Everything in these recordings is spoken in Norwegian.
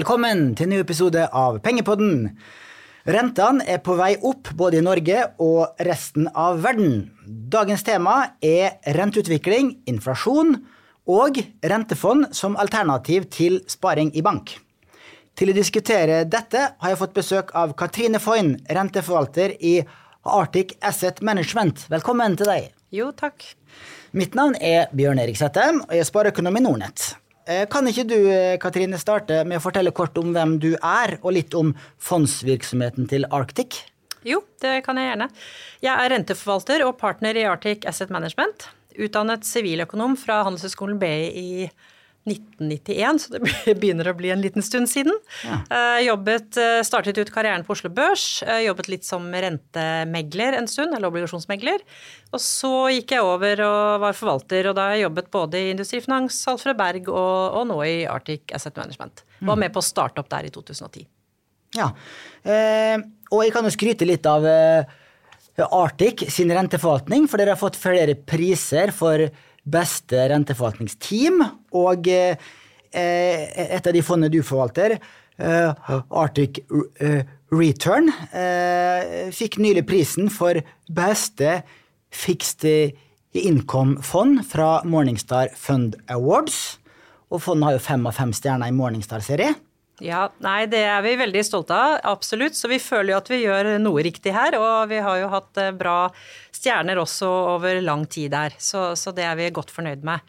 Velkommen til en ny episode av Pengepodden. Rentene er på vei opp både i Norge og resten av verden. Dagens tema er renteutvikling, inflasjon og rentefond som alternativ til sparing i bank. Til å diskutere dette har jeg fått besøk av Katrine Foyn, renteforvalter i Arctic Asset Management. Velkommen til deg. Jo, takk. Mitt navn er Bjørn Erik Sættem, og jeg er spareøkonom i Nordnett. Eh, Kan ikke du, eh, Katrine, starte med å fortelle kort om hvem du er, og litt om fondsvirksomheten til Arctic? Jo, det kan jeg gjerne. Jeg er renteforvalter og partner i Arctic Asset Management. Utdannet siviløkonom fra Handelshøyskolen BI i 1991, så det begynner å bli en liten stund siden. Ja. Jobbet, eh, startet ut karrieren på Oslo Børs, eh, jobbet litt som rentemegler en stund, eller obligasjonsmegler. Og så gikk jeg over og var forvalter, og da har jeg jobbet både i Industrifinans, Alfred Berg og, og nå i Arctic Asset Management. Var med på å starte opp der i 2010. Ja, eh, og jeg kan jo skryte litt av eh, Arctic sin renteforvaltning, for dere har fått flere priser for beste renteforvaltningsteam, og eh, et av de fondene du forvalter, eh, Arctic eh, Return, fikk nylig prisen for beste fixed income-fond fra Morningstar Fund Awards, og fondet har jo fem av fem stjerner i Morningstar-serie. Ja, nei, det er vi veldig stolte av, absolutt. Så vi føler jo at vi gjør noe riktig her. Og vi har jo hatt eh, bra stjerner også over lang tid her, så, så det er vi godt fornøyd med.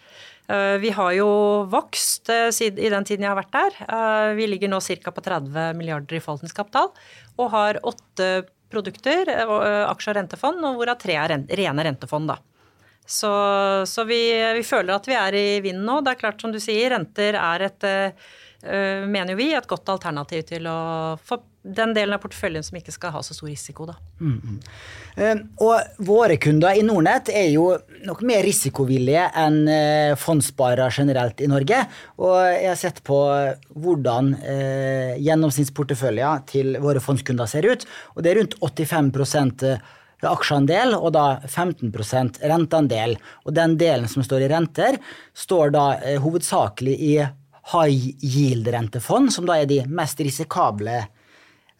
Eh, Vi har jo vokst eh, i den tiden jeg har vært der. Vi ligger nå ca. på 30 milliarder i forvaltningskapital og har åtte produkter, aksjer og, rentefond, og hvorav tre er ren- rene rentefond. da. Så, så vi, vi føler at vi er i vinden nå. Det er klart, som du sier, renter er et mener jo vi, et godt alternativ til å få den delen av porteføljen som ikke skal ha så stor risiko, da. Eh, Og våre kunder i Nordnett er jo nok mer risikovillige enn eh, fondssparere generelt i Norge. Og jeg har sett på hvordan eh, gjennomsnittsporteføljen til våre fondskunder ser ut. Og det er rundt 85% aksjeandel og da 15% renteandel. Og den delen som står i renter, står da eh, hovedsakelig i high yield-rentefond, som da er de mest risikable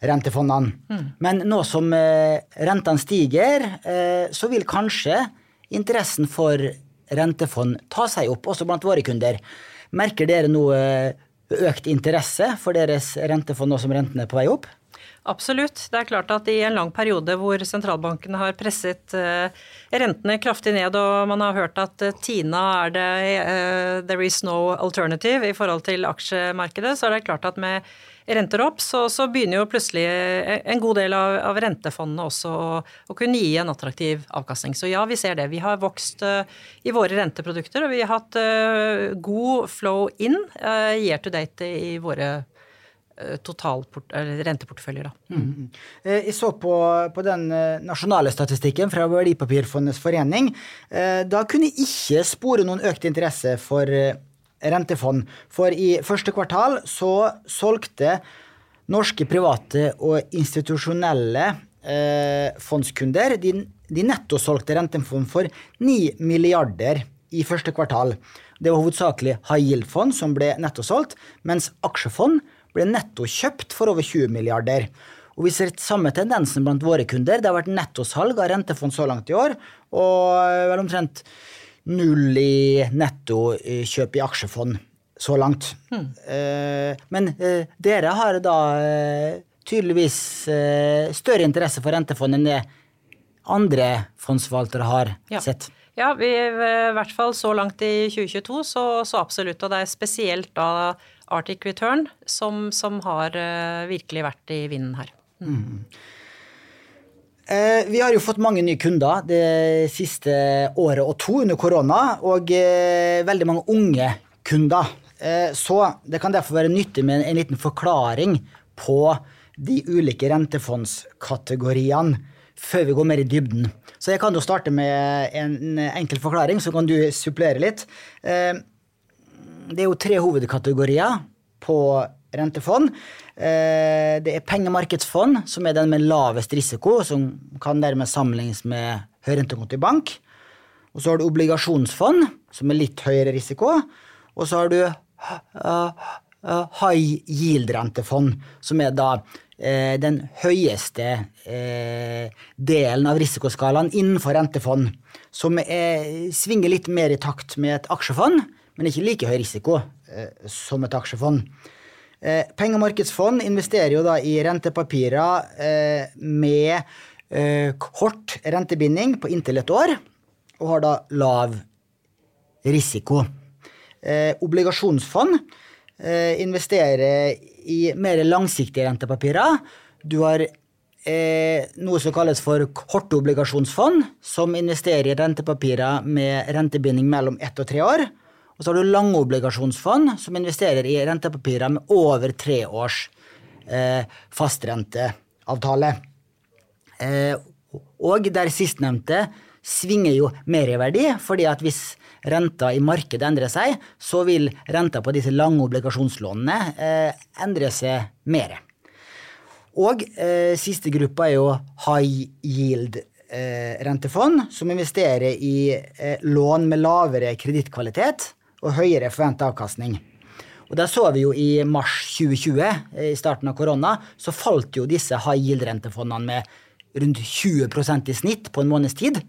rentefondene. Men nå som eh, rentene stiger, eh, så vil kanskje interessen for rentefond ta seg opp, også blant våre kunder. Merker dere noe økt interesse for deres rentefond nå som rentene er på vei opp? Absolutt. Det er klart at i en lang periode hvor sentralbankene har presset eh, rentene kraftig ned, og man har hørt at eh, Tina er det uh, there is no alternative i forhold til aksjemarkedet, så er det klart at med renter opp, så, så begynner jo plutselig en god del av, av rentefondene også å, å kunne gi en attraktiv avkastning. Så ja, vi ser det. Vi har vokst uh, i våre renteprodukter, og vi har hatt uh, god flow in year to date i våre eller renteporteføljer. Da. Eh, Jeg så på, på den eh, nasjonale statistikken fra Verdipapirfondets forening. Eh, Da kunne jeg ikke spore noen økt interesse for eh, rentefond. For i første kvartal så solgte norske private og institusjonelle eh, fondskunder de, de nettosolgte rentefond for 9 milliarder i første kvartal. Det var hovedsakelig high yield-fond som ble nettosolgt, mens aksjefond ble nettokjøpt for over 20 milliarder. Og Vi ser samme tendensen blant våre kunder. Det har vært nettosalg av rentefond så langt i år, og vel omtrent null i nettokjøp i aksjefond så langt. Eh, Men eh, dere har da eh, tydeligvis eh, større interesse for rentefond enn det andre fondsforvaltere har Ja. sett. Ja, vi, i hvert fall så langt i 2022, så, så absolutt. Og det er spesielt da Arctic Return som, som har eh, virkelig vært i vinden her. Mm. Vi har jo fått mange nye kunder det siste året og to under korona, og eh, veldig mange unge kunder. Eh, Så det kan derfor være nyttig med en liten forklaring på de ulike rentefondskategoriene før vi går mer i dybden. Så jeg kan jo starte med en enkel forklaring, så kan du supplere litt. Eh, Det er jo tre hovedkategorier på rentefond. Eh, Det er pengemarkedsfond, som er den med lavest risiko, som kan dermed sammenlignes med høyrentekonto i bank. Og så har du obligasjonsfond, som er litt høyere risiko. Og så har du eh, uh, high yield-rentefond, som er da den høyeste delen av risikoskalaen innenfor rentefond. Som svinger litt mer i takt med et aksjefond, men ikke like høy risiko som et aksjefond. pengemarkedsfond investerer jo da i rentepapirer med kort rentebinding på inntil et år, og har da lav risiko. Eh, obligasjonsfond eh, investerer i mer langsiktige rentepapirer. Du har eh, noe som kalles for kortobligasjonsfond, som investerer i rentepapirer med rentebinding mellom ett og tre år. Og så har du langobligasjonsfond, som investerer i rentepapirer med over tre års eh, fastrenteavtale. Eh, og der sistnevnte svinger jo mer i verdi, fordi at hvis renta i markedet endrer seg, så vil renta på disse lange obligasjonslånene eh, endre seg mer. Og eh, siste gruppa er jo high yield eh, som investerer i eh, lån med lavere kredittkvalitet og høyere forventa avkastning. Og der så vi jo i mars 2020, eh, i starten av korona, så falt jo disse high yield-rentefondene med rundt 20% i snitt på en måneds tid.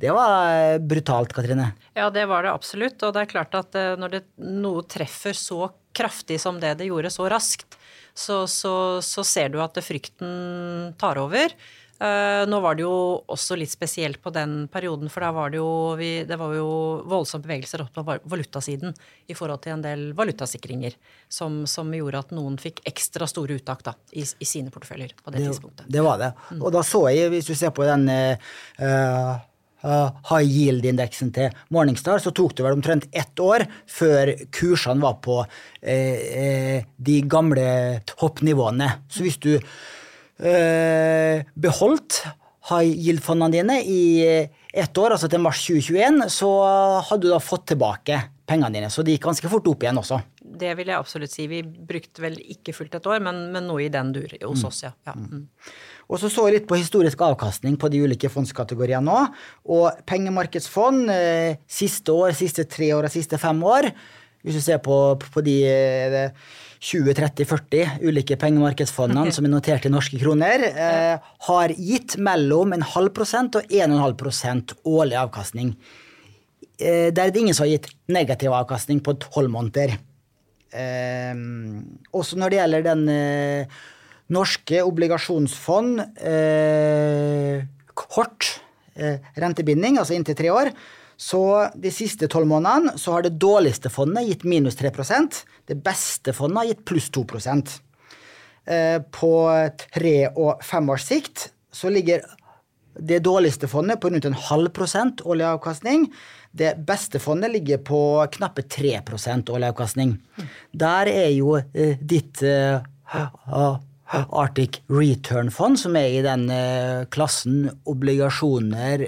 Det var eh, brutalt, Katrine. Ja, det var det absolutt. Og det er klart at eh, når det, noe treffer så kraftig som det det gjorde, så raskt, så, så, så ser du at frykten tar over. Uh, nå var det jo også litt spesielt på den perioden, for da var det jo, vi, det var jo voldsomme bevegelser opp på valutasiden i forhold til en del valutasikringer som, som gjorde at noen fikk ekstra store uttak da, i, i sine porteføljer på det, det, tidspunktet. Det var det. Mm. Og da så jeg, hvis du ser på den uh, uh, high yield-indeksen til Morningstar, så tok det vel omtrent ett år før kursene var på uh, de gamle toppnivåene. Så hvis du beholdt high yield-fondene dine i ett år, altså til mars 2021, så hadde du da fått tilbake pengene dine. Så det gikk ganske fort opp igjen også. Det vil jeg absolutt si. Vi brukte vel ikke fullt et år, men, men noe i den dur hos oss, ja. ja. Mm. Og så så jeg litt på historisk avkastning på de ulike fondskategoriene nå. Og pengemarkedsfond eh, siste år, siste tre år og siste fem år, hvis du ser på, på de 20-30-40 eh, ulike pengemarkedsfondene okay. som er notert i norske kroner, eh, har gitt mellom en halv prosent og 1,5 prosent årlig avkastning. Eh, der er det ingen som har gitt negativ avkastning på tolv måneder. Eh, også når det gjelder den eh, Norske obligasjonsfond, eh, kort eh, rentebinding, altså inntil tre år. Så de siste tolv månedene så har det dårligste fondet gitt minus 3 Det beste fondet har gitt pluss 2 eh, På tre- og femårs sikt så ligger det dårligste fondet på rundt en halv prosent årlig avkastning. Det beste fondet ligger på knappe 3 årlig avkastning. Der er jo eh, ditt eh, Arctic Return Fond, som er i den klassen obligasjoner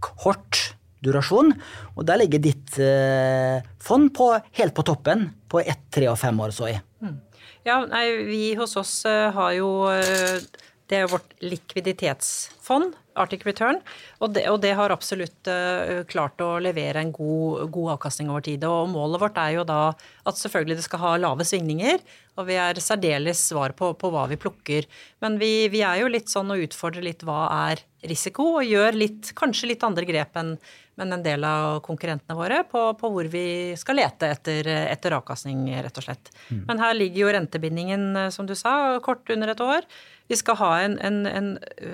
kort durasjon. Og der ligger ditt eh, fond på, helt på toppen på ett, tre og fem år, så i. Mm. Ja, nei, vi hos oss uh, har jo uh, Det er vårt likviditetsfond Arctic Return. Og det, og det har absolutt uh, klart å levere en god, god, avkastning over tid. Og målet vårt er jo da at selvfølgelig det skal ha lave svingninger, og vi er særdeles svar på, på hva vi plukker. Men vi, vi, er jo litt sånn å utfordre litt hva er risiko, og gjør litt, kanskje litt andre grep enn men en del av konkurrentene våre på, på hvor vi skal lete etter, etter avkastning, rett og slett. Mm. Men her ligger jo rentebindingen, som du sa, kort under et år. Vi skal ha en, en, en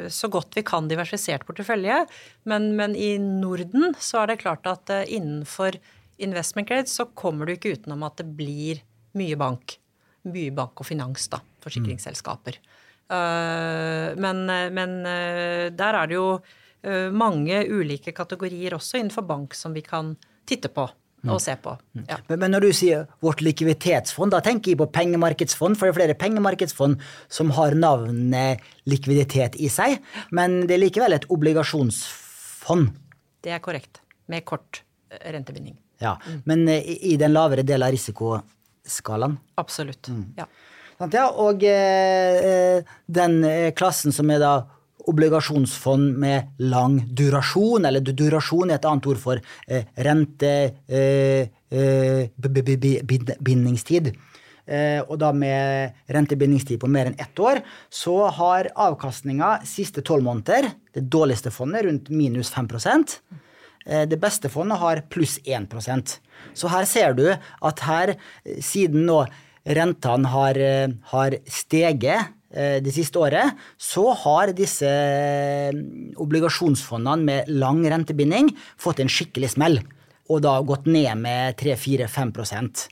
så godt vi kan diversifisert portefølje, men, men, i Norden så er det klart at innenfor investment grade så kommer du ikke utenom at det blir mye bank. Mye bank og finans, da. Forsikringsselskaper. Mm. Men, men der er det jo mange ulike kategorier også innenfor bank som vi kan titte på og se på. Mm. Ja. Men, men, når du sier vårt likviditetsfond, da tenker jeg på pengemarkedsfond, for det er flere pengemarkedsfond som har navnet likviditet i seg, men det er likevel et obligasjonsfond. Det er korrekt, med kort eh, rentebinding. Ja, mm. Men eh, i, i den lavere delen av risikoskalaen? Absolutt, mm. ja. ja. Og eh, eh, den klassen som er da obligasjonsfond med lang durasjon, eller durasjon er et annet ord for eh, rente, eh, eh, bindingstid. og da med rentebindingstid på mer enn ett år, så har avkastninga siste tolv måneder, det dårligste fondet, rundt minus 5 Det beste fondet har pluss 1% Så her ser du at her, siden nå rentene har, har steget Eh, det siste året, så har disse eh, obligasjonsfondene med lang rentebinding fått en skikkelig smell. Og da gått ned med 3-4-5%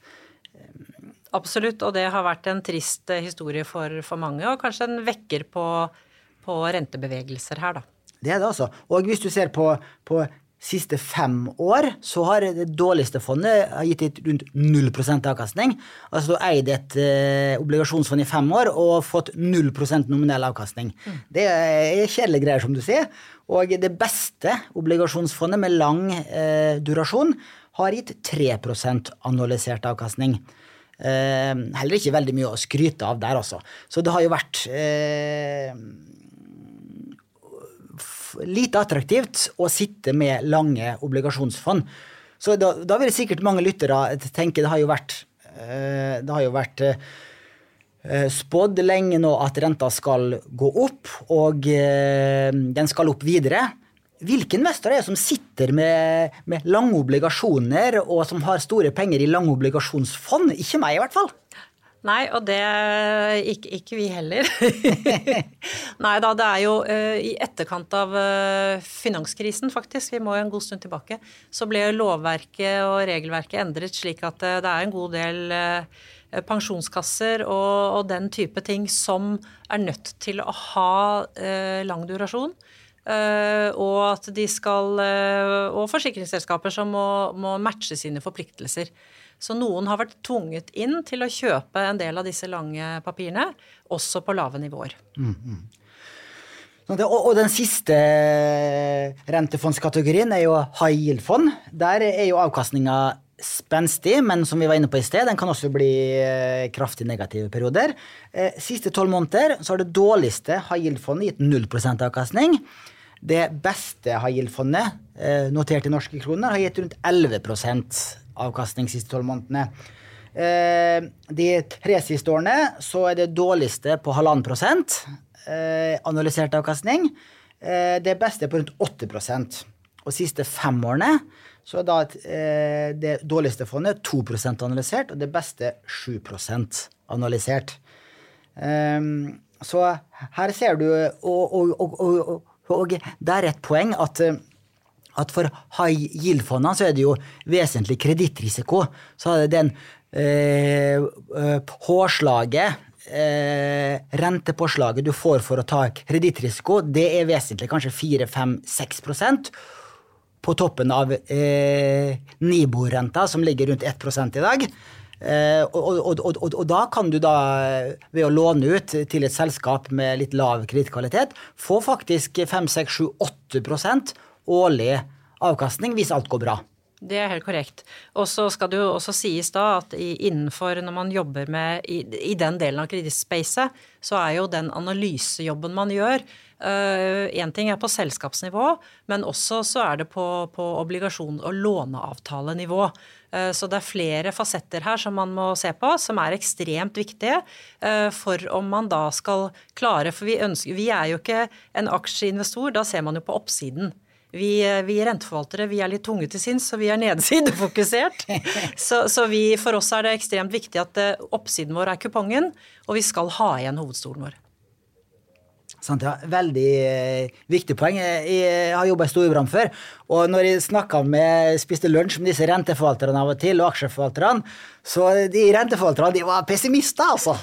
Absolutt, og det har vært en trist eh, historie for, for mange, og kanskje en vekker på, på rentebevegelser her, da. Det er det, altså. Og hvis du ser på, på siste fem år så har det dårligste fondet gitt rundt 0 avkastning. Altså du har eid et eh, obligasjonsfond i fem år og fått 0 nominell avkastning. Mm. Det er kjedelige greier, som du sier. Og det beste obligasjonsfondet med lang eh, durasjon har gitt 3 analysert avkastning. Eh, heller ikke veldig mye å skryte av der, altså. Så det har jo vært eh, lite attraktivt å sitte med lange obligasjonsfond. Så da, da vil sikkert mange lyttere tenke det har jo vært, eh, det har jo vært eh, spådd lenge nå at renta skal gå opp, og eh, den skal opp videre. Hvilke investorer er det som sitter med, med lange obligasjoner og som har store penger i lange obligasjonsfond? Ikke meg, i hvert fall. Nei, og det ikke, ikke vi heller. Nei da, det er jo uh, i etterkant av uh, finanskrisen, faktisk, vi må jo en god stund tilbake, så ble lovverket og regelverket endret slik at uh, det er en god del pensjonskasser og, og, den type ting som er nødt til å ha lang durasjon. Og at de skal Og forsikringsselskaper som må, må matche sine forpliktelser. Så noen har vært tvunget inn til å kjøpe en del av disse lange papirene, også på lave nivåer. Mm, mm. Og, den siste rentefondskategorien er jo high yield-fond. Der er jo avkastninga spenstig, men som vi var inne på i sted, den kan også bli eh, kraftig negative perioder. Eh, siste tolv måneder så har det dårligste high yield-fondet gitt 0 avkastning. Det beste high yield-fondet, eh, notert i norske kroner, har gitt rundt 11 avkastning de siste tolv månedene. De tre siste årene så er det dårligste på halvannen prosent analysert avkastning. Det beste på rundt 8% Og siste fem årene så er da det dårligste fondet 2% analysert, og det beste 7% analysert. Så her ser du Og, og, og, og det er et poeng at at for high yield-fondene så er det jo vesentlig kredittrisiko. Så er det den eh, eh, påslaget eh, rentepåslaget du får for å ta kredittrisiko, det er vesentlig, kanskje 4-5-6 på toppen av eh, Nibor-renta, som ligger rundt 1 i dag. Eh, og, og, og, og, da kan du da, ved å låne ut til et selskap med litt lav kredittkvalitet, få faktisk 5-6-7-8% årlig avkastning hvis alt går bra. Det er helt korrekt. Og så skal det jo også sies da at innenfor når man jobber med i, i den delen av kredittspacet, så er jo den analysejobben man gjør Én uh, ting er på selskapsnivå, men også så er det på, på obligasjon- og låneavtalenivå. Uh, så det er flere fasetter her som man må se på, som er ekstremt viktige uh, for om man da skal klare For vi, ønsker, vi er jo ikke en aksjeinvestor, da ser man jo på oppsiden. Vi, vi, renteforvaltere vi er litt tunge til sinns, så vi er nedsidefokusert. Så, så vi, for oss er det ekstremt viktig at eh, oppsiden vår er kupongen, og vi skal ha igjen hovedstolen vår. Sant, ja. Veldig eh, viktig poeng. Jeg har jobba i Storebrand før, og når jeg snakka med, spiste lunsj med disse renteforvalterne av og til, og aksjeforvalterne, så de renteforvalterne de var pessimister, altså.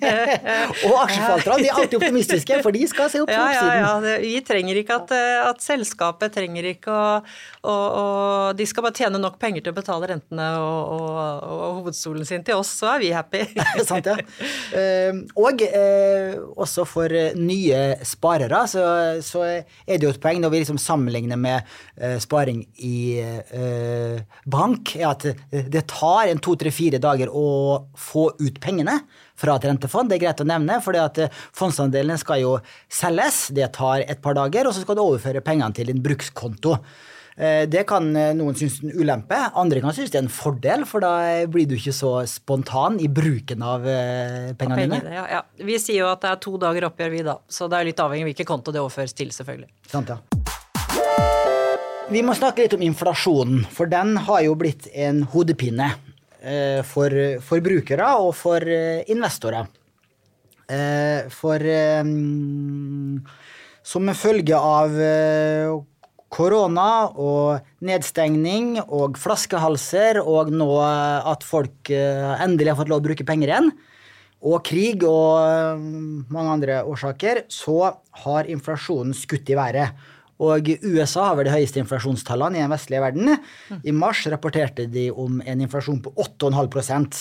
og aksjeforvalterne de er alltid optimistiske, for de skal se opp til oppsiden. Ja, ja, ja. Vi trenger ikke at, eh, at selskapet trenger ikke å, å, å, De skal bare tjene nok penger til å betale rentene og, og, og hovedstolen sin til oss, så er vi happy. Sant, ja. Ehm, og eh, også for nye sparere så, så, er det jo et poeng når vi liksom sammenligner med eh, sparing i bank, er at det tar en to to, tre, fire dager å få ut pengene fra et rentefond. Det er greit å nevne, for eh, fondsandelene skal jo selges. Det tar et par dager, og så skal du overføre pengene til din brukskonto. Eh, det kan eh, noen synes er en ulempe, andre kan synes det er en fordel, for da blir du ikke så spontan i bruken av pengene dine. Ja, ja. Vi sier jo at det er to dager oppgjør, vi da, så det er litt avhengig av hvilken konto det overføres til, selvfølgelig. Sant, ja. Vi må snakke litt om inflasjonen, for den har jo blitt en hodepine for forbrukere og for investorer. For som en følge av eh, korona og nedstengning og flaskehalser, og nå at folk eh, endelig har fått lov å bruke penger igjen, og krig og eh, mange andre årsaker, så har inflasjonen skutt i været. Og USA har vel de høyeste inflasjonstallene i den vestlige verden. I mars rapporterte de om en inflasjon på 8,5%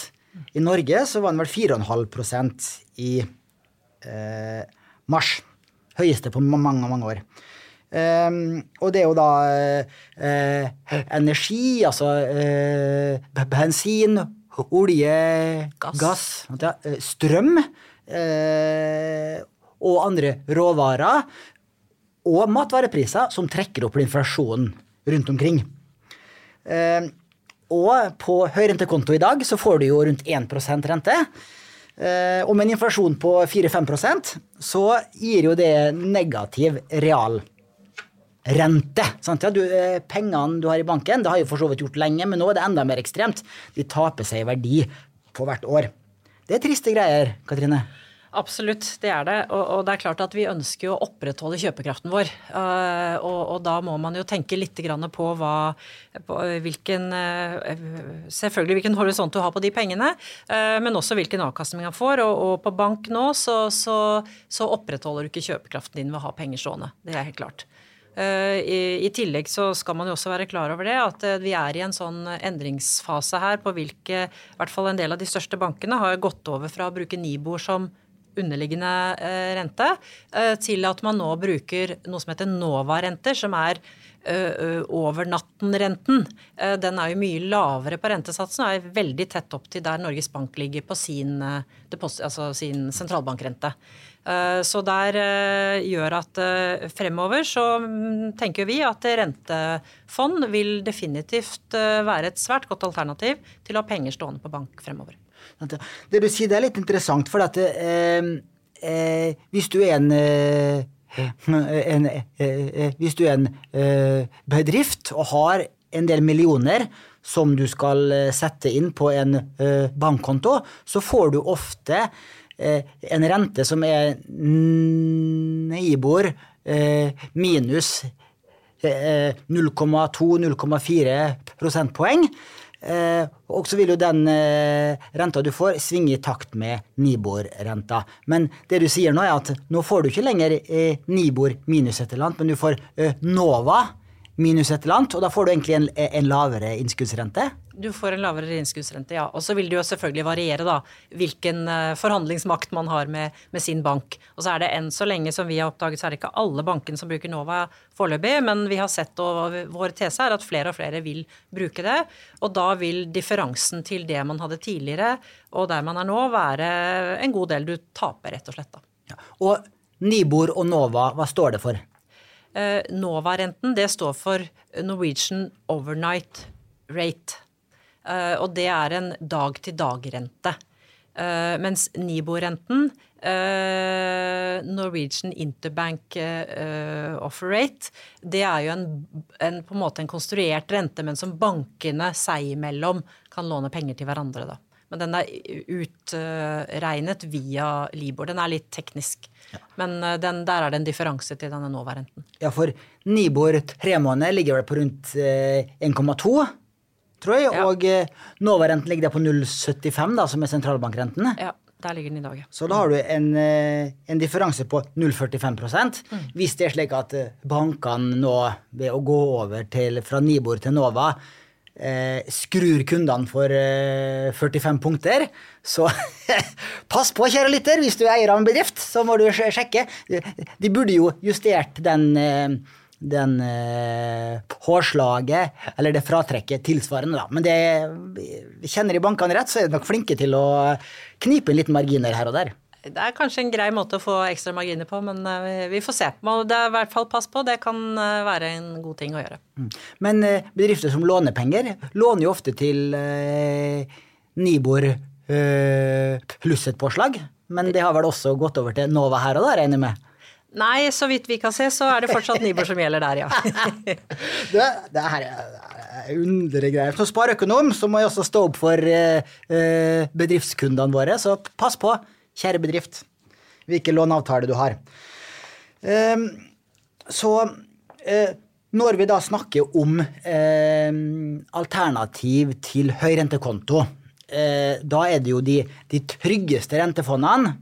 I Norge så var den vel 4,5% i eh, mars høyeste på mange, mange år. Um, og det er jo da eh, energi, altså eh, bensin, olje, gass, gass ja, strøm eh, og andre råvarer. Og matvarepriser som trekker opp inflasjonen rundt omkring. og på høyrentekonto i dag så får du jo rundt 1% rente. Eh, og med en inflasjon på 4-5% så gir jo det negativ realrente. Sant? Ja, du, eh, pengene du har i banken, det har jo for så vidt gjort lenge, men nå er det enda mer ekstremt. De taper seg i verdi på hvert år. Det er triste greier, Katrine. Absolutt, det er det. Og, og, det er klart at vi ønsker å opprettholde kjøpekraften vår. Uh, og, og, da må man jo tenke litt på hva på hvilken uh, Selvfølgelig hvilken horisont du har på de pengene, uh, men også hvilken avkastning man får. Og, og på bank nå så, så, så, opprettholder du ikke kjøpekraften din ved å ha penger stående. Det er helt klart. I, I, tillegg så skal man jo også være klar over det, at vi er i en sånn endringsfase her på hvilke I hvert fall en del av de største bankene har gått over fra å bruke Nibor som underliggende eh, rente, eh, til at man nå bruker noe som heter Nova-renter, som er eh, over natten-renten. Den er jo mye lavere på rentesatsen og er veldig tett opp til der Norges Bank ligger på sin, altså sin sentralbankrente. Så der gjør at fremover så mm, tenker vi at rentefond vil definitivt være et svært godt alternativ til å ha penger stående på bank fremover. Det du sier, det er litt interessant, for at eh, eh, hvis du er en eh, en, eh, eh, hvis du er en eh, bedrift og har en del millioner som du skal sette inn på en bankkonto, så får du ofte en rente som er Nibor minus 0,2-0,4 prosentpoeng. Eh, og så vil jo den eh, renta du får, svinge i takt med Nibor-renta. Men det du sier nå, er at nå får du ikke lenger eh, Nibor minus et eller annet, men du får eh, Nova minus et eller annet, og da får du egentlig en, en lavere innskuddsrente? Du får en lavere innskuddsrente, ja. Og så vil det jo selvfølgelig variere da, hvilken uh, forhandlingsmakt man har med, med, sin bank. Og så er det enn så lenge som vi har oppdaget, så er det ikke alle bankene som bruker Nova foreløpig, men vi har sett, og vår tese er at flere og flere vil bruke det. Og da vil differansen til det man hadde tidligere, og der man er nå, være en god del du taper, rett og slett. Ja. Og Nibor og Nova, hva står det for? Eh, Nova-renten det står for Norwegian Overnight Rate. Eh, og det er en dag-til-dag-rente. Eh, mens Nibo-renten, Norwegian Interbank Offer Rate, det er jo en, en, på en måte en konstruert rente, men som bankene seg imellom kan låne penger til hverandre. da. Men den er utregnet via Libor. Den er litt teknisk. Ja. Men eh, den, der er det en differanse til denne nåværenden. Ja, for Nibor tre måneder ligger vel på rundt 1,2, eh, tror jeg. Ja. Og eh, nåværenden ligger der på 0,75, da, som er sentralbankrenten. Ja. Der ligger den i dag, ja. Så da har du en, en differanse på 0,45 mm. Hvis det er slik at bankene nå, ved å gå over til, fra Nibor til Nova, eh, skrur kundene for eh, 45 punkter. Så pass på, kjære lytter, hvis du er eier av en bedrift, så må du sjekke. De burde jo justert den, eh, den eh, hårslaget, eller det fratrekket, tilsvarende, da. Men det, kjenner de bankene rett, så er de nok flinke til å knipe inn litt marginer her og der. Det er kanskje en grei måte å få ekstra marginer på, men eh, vi får se. Det er i hvert fall pass på, det kan eh, være en god ting å gjøre. Mm. Men eh, bedrifter som låner penger, låner jo ofte til eh, Nibor eh, pluss et påslag. Men det har vel også gått over til Nova her og da, regner jeg med? Nei, så vidt vi kan se, så er det fortsatt Nibor som gjelder der, ja. det, det her er underlige greier. Som spareøkonom så må jeg også stå opp for eh, bedriftskundene våre, så pass på kjære bedrift, hvilken låneavtale du har. Ehm, så eh, når vi da snakker om eh, alternativ til høyrentekonto, eh, da er det jo de, de tryggeste rentefondene,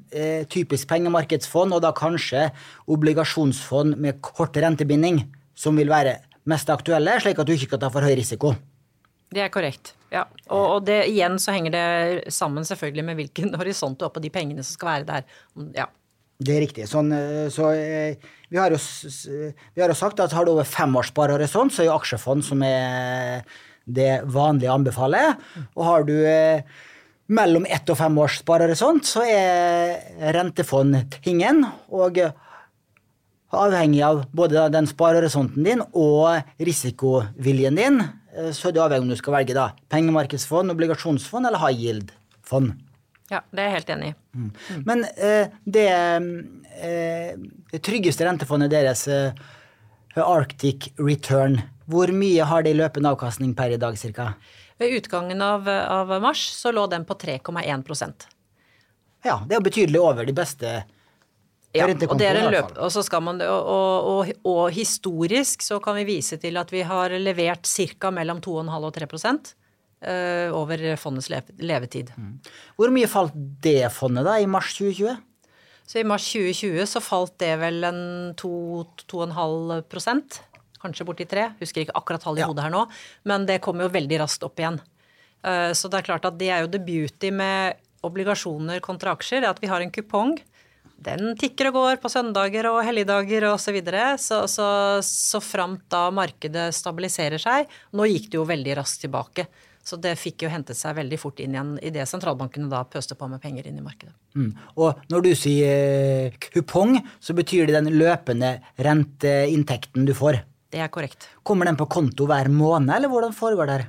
typisk pengemarkedsfond, og da kanskje obligasjonsfond med kort rentebinding, som vil være mest aktuelle, slik at du ikke kan ta for høy risiko. Det er korrekt. Ja. Og, og, det, igjen så henger det sammen selvfølgelig med hvilken horisont du har på de pengene som skal være der. Ja. Det er riktig. Sånn, eh, så eh, vi har, jo, vi har jo sagt at har du over fem års sparehorisont, så er jo aksjefond som er det vanlige anbefaler. Og har du eh, mellom ett og fem års sparehorisont, så er rentefond tingen. Og avhengig av både den sparehorisonten din og risikoviljen din, Eh, så er det avhengig om du skal velge da pengemarkedsfond, obligasjonsfond eller high yield-fond. Ja, det er jeg helt enig i. Mm. Men eh, det, eh, det, tryggeste rentefondet deres, eh, Arctic Return, hvor mye har det i løpende avkastning per i dag ca.? Ved utgangen av, av, mars så lå den på 3,1% Ja, det er jo betydelig over de beste ja, og det er en løp, og, så skal man, og, og, og, historisk så kan vi vise til at vi har levert ca. mellom 2,5 og 3 uh, over fondets levetid. Mm. Hvor mye falt det fondet da i mars 2020? Så I mars 2020 så falt det vel en 2-2,5% kanskje borti 3 Husker ikke akkurat tallet i ja. hodet her nå, men det kommer jo veldig raskt opp igjen. Uh, så det er klart at det er jo the beauty med obligasjoner kontra aksjer, at vi har en kupong den tikker og går på søndager og helligdager osv. Så, videre. så Så, så framt da markedet stabiliserer seg Nå gikk det jo veldig raskt tilbake. Så det fikk jo hentet seg veldig fort inn igjen i det sentralbankene da pøste på med penger inn i markedet. Mm. Og når du sier kupong, så betyr det den løpende renteinntekten du får? Det er korrekt. Kommer den på konto hver måned, eller hvordan foregår det?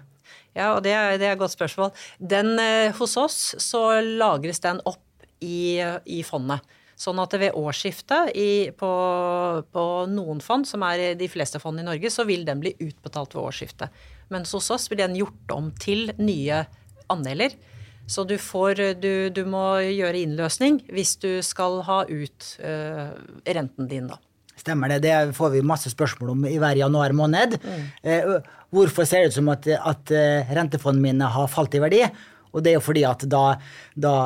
Ja, og det er, det er et godt spørsmål. Den, eh, hos oss så lagres den opp i, i fondet. Sånn at ved årsskiftet i, på, på, noen fond, som er de fleste fond i Norge, så vil den bli utbetalt ved årsskiftet. Mens hos oss blir den gjort om til nye andeler. Så du, får, du, du må gjøre innløsning hvis du skal ha ut uh, renten din, da. Stemmer det. Det får vi masse spørsmål om i hver januar måned. Mm. Eh, hvorfor ser det ut som at, at eh, rentefondene mine har falt i verdi? Og det er jo fordi at da, da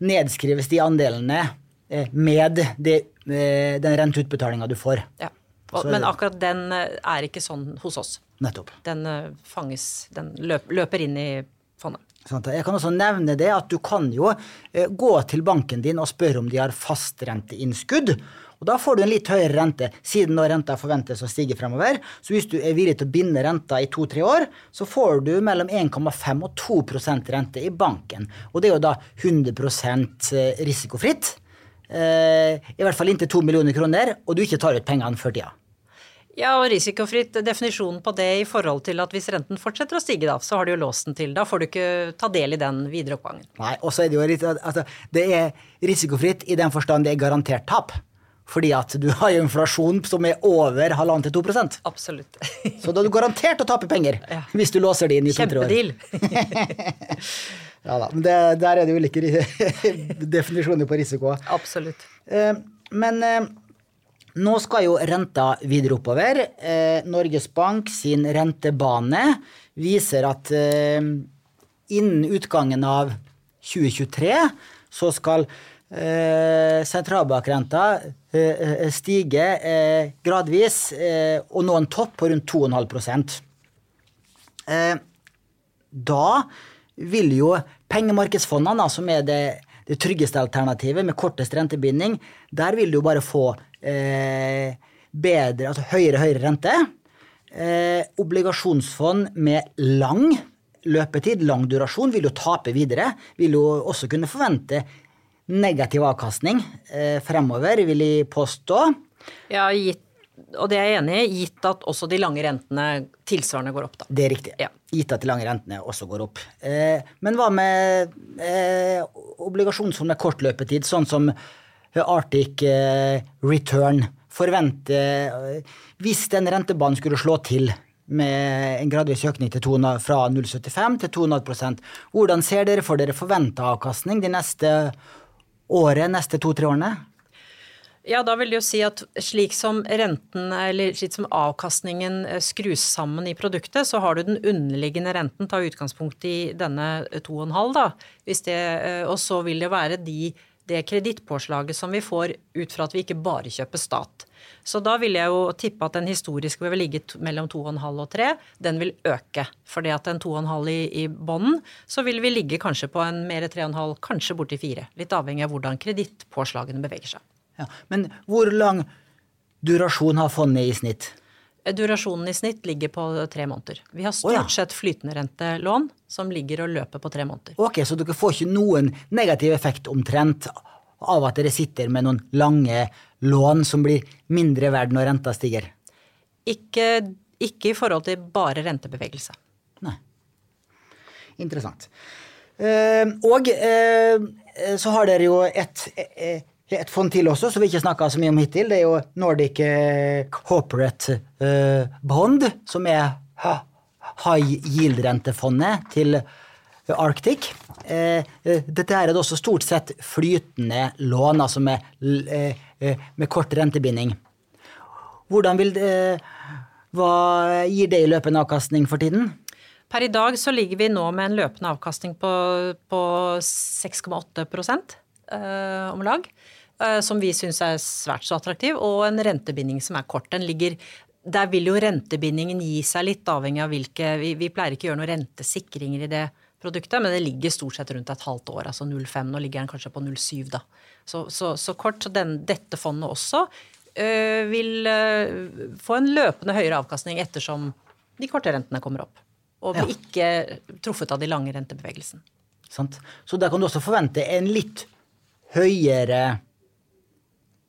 nedskrives de andelene Eh, med det, eh, den renteutbetalinga du får. Ja. Og, men akkurat den eh, er ikke sånn hos oss. Nettopp. Den fanges Den løp, løper inn i fondet. Jeg kan også nevne det at du kan jo gå til banken din og spørre om de har fastrenteinnskudd. Og da får du en litt høyere rente, siden da renta forventes å stige fremover. Så hvis du er villig til å binde renta i to-tre år, så får du mellom 1,5 og 2% rente i banken. Og det er jo da 100% risikofritt. Eh, i hvert fall inntil to millioner kroner, og du ikke tar ut pengene før tida. Ja, og risikofritt, definisjonen på det i forhold til at hvis renten fortsetter å stige, da, så har du jo låst den til. Da får du ikke ta del i den videre oppgangen. Nei, og så er det jo litt, altså, det er risikofritt i den forstand det er garantert tap. Fordi at du har jo inflasjon som er over halvannen til 2 Absolutt. så da er du garantert å tape penger ja. hvis du låser det inn i to-tre år. Kjempedeal. Ja da, men det, der er det ulike definisjoner på risiko. Absolutt. Eh, men eh, nå skal jo renta videre oppover. Eh, Norges Bank sin rentebane viser at innen utgangen av 2023 så skal sentralbankrenta stige gradvis og nå en topp på rundt 2,5% Da vil jo pengemarkedsfondene, som er det, det, tryggeste alternativet med kortest rentebinding, der vil du bare få eh, bedre, altså høyere høyere rente. Eh, obligasjonsfond med lang løpetid, lang durasjon, vil jo tape videre. Vil jo også kunne forvente negativ avkastning eh, fremover, vil jeg påstå. Ja, gitt, og det er jeg enig i, gitt at også de lange rentene tilsvarende går opp, da. Det er riktig. Ja. Gitt at de lange rentene også går opp. Eh, men hva med eh, obligasjonsfond med kort løpetid, sånn som Arctic eh, Return? Forventer eh, Hvis den rentebanen skulle slå til med en gradvis økning til 2, fra 0,75 til 2,5% hvordan ser dere for dere forventa avkastning de neste året, neste to-tre årene? Ja, da vil det jo si at slik som renten, eller slik som avkastningen eh, skrus sammen i produktet, så har du den underliggende renten, ta utgangspunkt i denne 2,5, da. Hvis det, eh, og så vil det være de, det kredittpåslaget som vi får ut fra at vi ikke bare kjøper stat. Så da vil jeg jo tippe at den historiske vil ligge mellom 2,5 og 3. Den vil øke. Fordi at en 2,5 i, i bånden, så vil vi ligge kanskje på en mer 3,5, kanskje borti 4. Litt avhengig av hvordan kredittpåslagene beveger seg. Ja, men hvor lang durasjon har fondet i snitt? Durasjonen i snitt ligger på tre måneder. Vi har stort oh, ja. sett flytenderentelån som ligger og løper på tre måneder. Ok, Så dere får ikke noen negativ effekt omtrent av at dere sitter med noen lange lån som blir mindre verd når renta stiger? Ikke, ikke i forhold til bare rentebevegelse. Nei. Interessant. Eh, og eh, så har dere jo et, eh, et fond til også, som vi ikke snakka så mye om hittil. Det er jo Nordic eh, Corporate eh, Bond, som er high yield-rentefondet til Arctic. Eh, dette er det også stort sett flytende lån, altså med, med kort rentebinding. Hvordan vil det, Hva gir det i løpende avkastning for tiden? Per i dag så ligger vi nå med en løpende avkastning på, på 6,8 eh, om lag. Eh, som vi syns er svært så attraktiv, og en rentebinding som er kort. Den ligger der vil jo rentebindingen gi seg litt, avhengig av hvilke Vi, vi pleier ikke å gjøre noen rentesikringer i det produktet, men det ligger stort sett rundt et halvt år, altså 0,5. Nå ligger den kanskje på 0,7, da. Så, så, så kort. Så den, dette fondet også øh, vil øh, få en løpende høyere avkastning ettersom de korte rentene kommer opp. Og blir ikke truffet av de lange rentebevegelsene. Sant? Så der kan du også forvente en litt høyere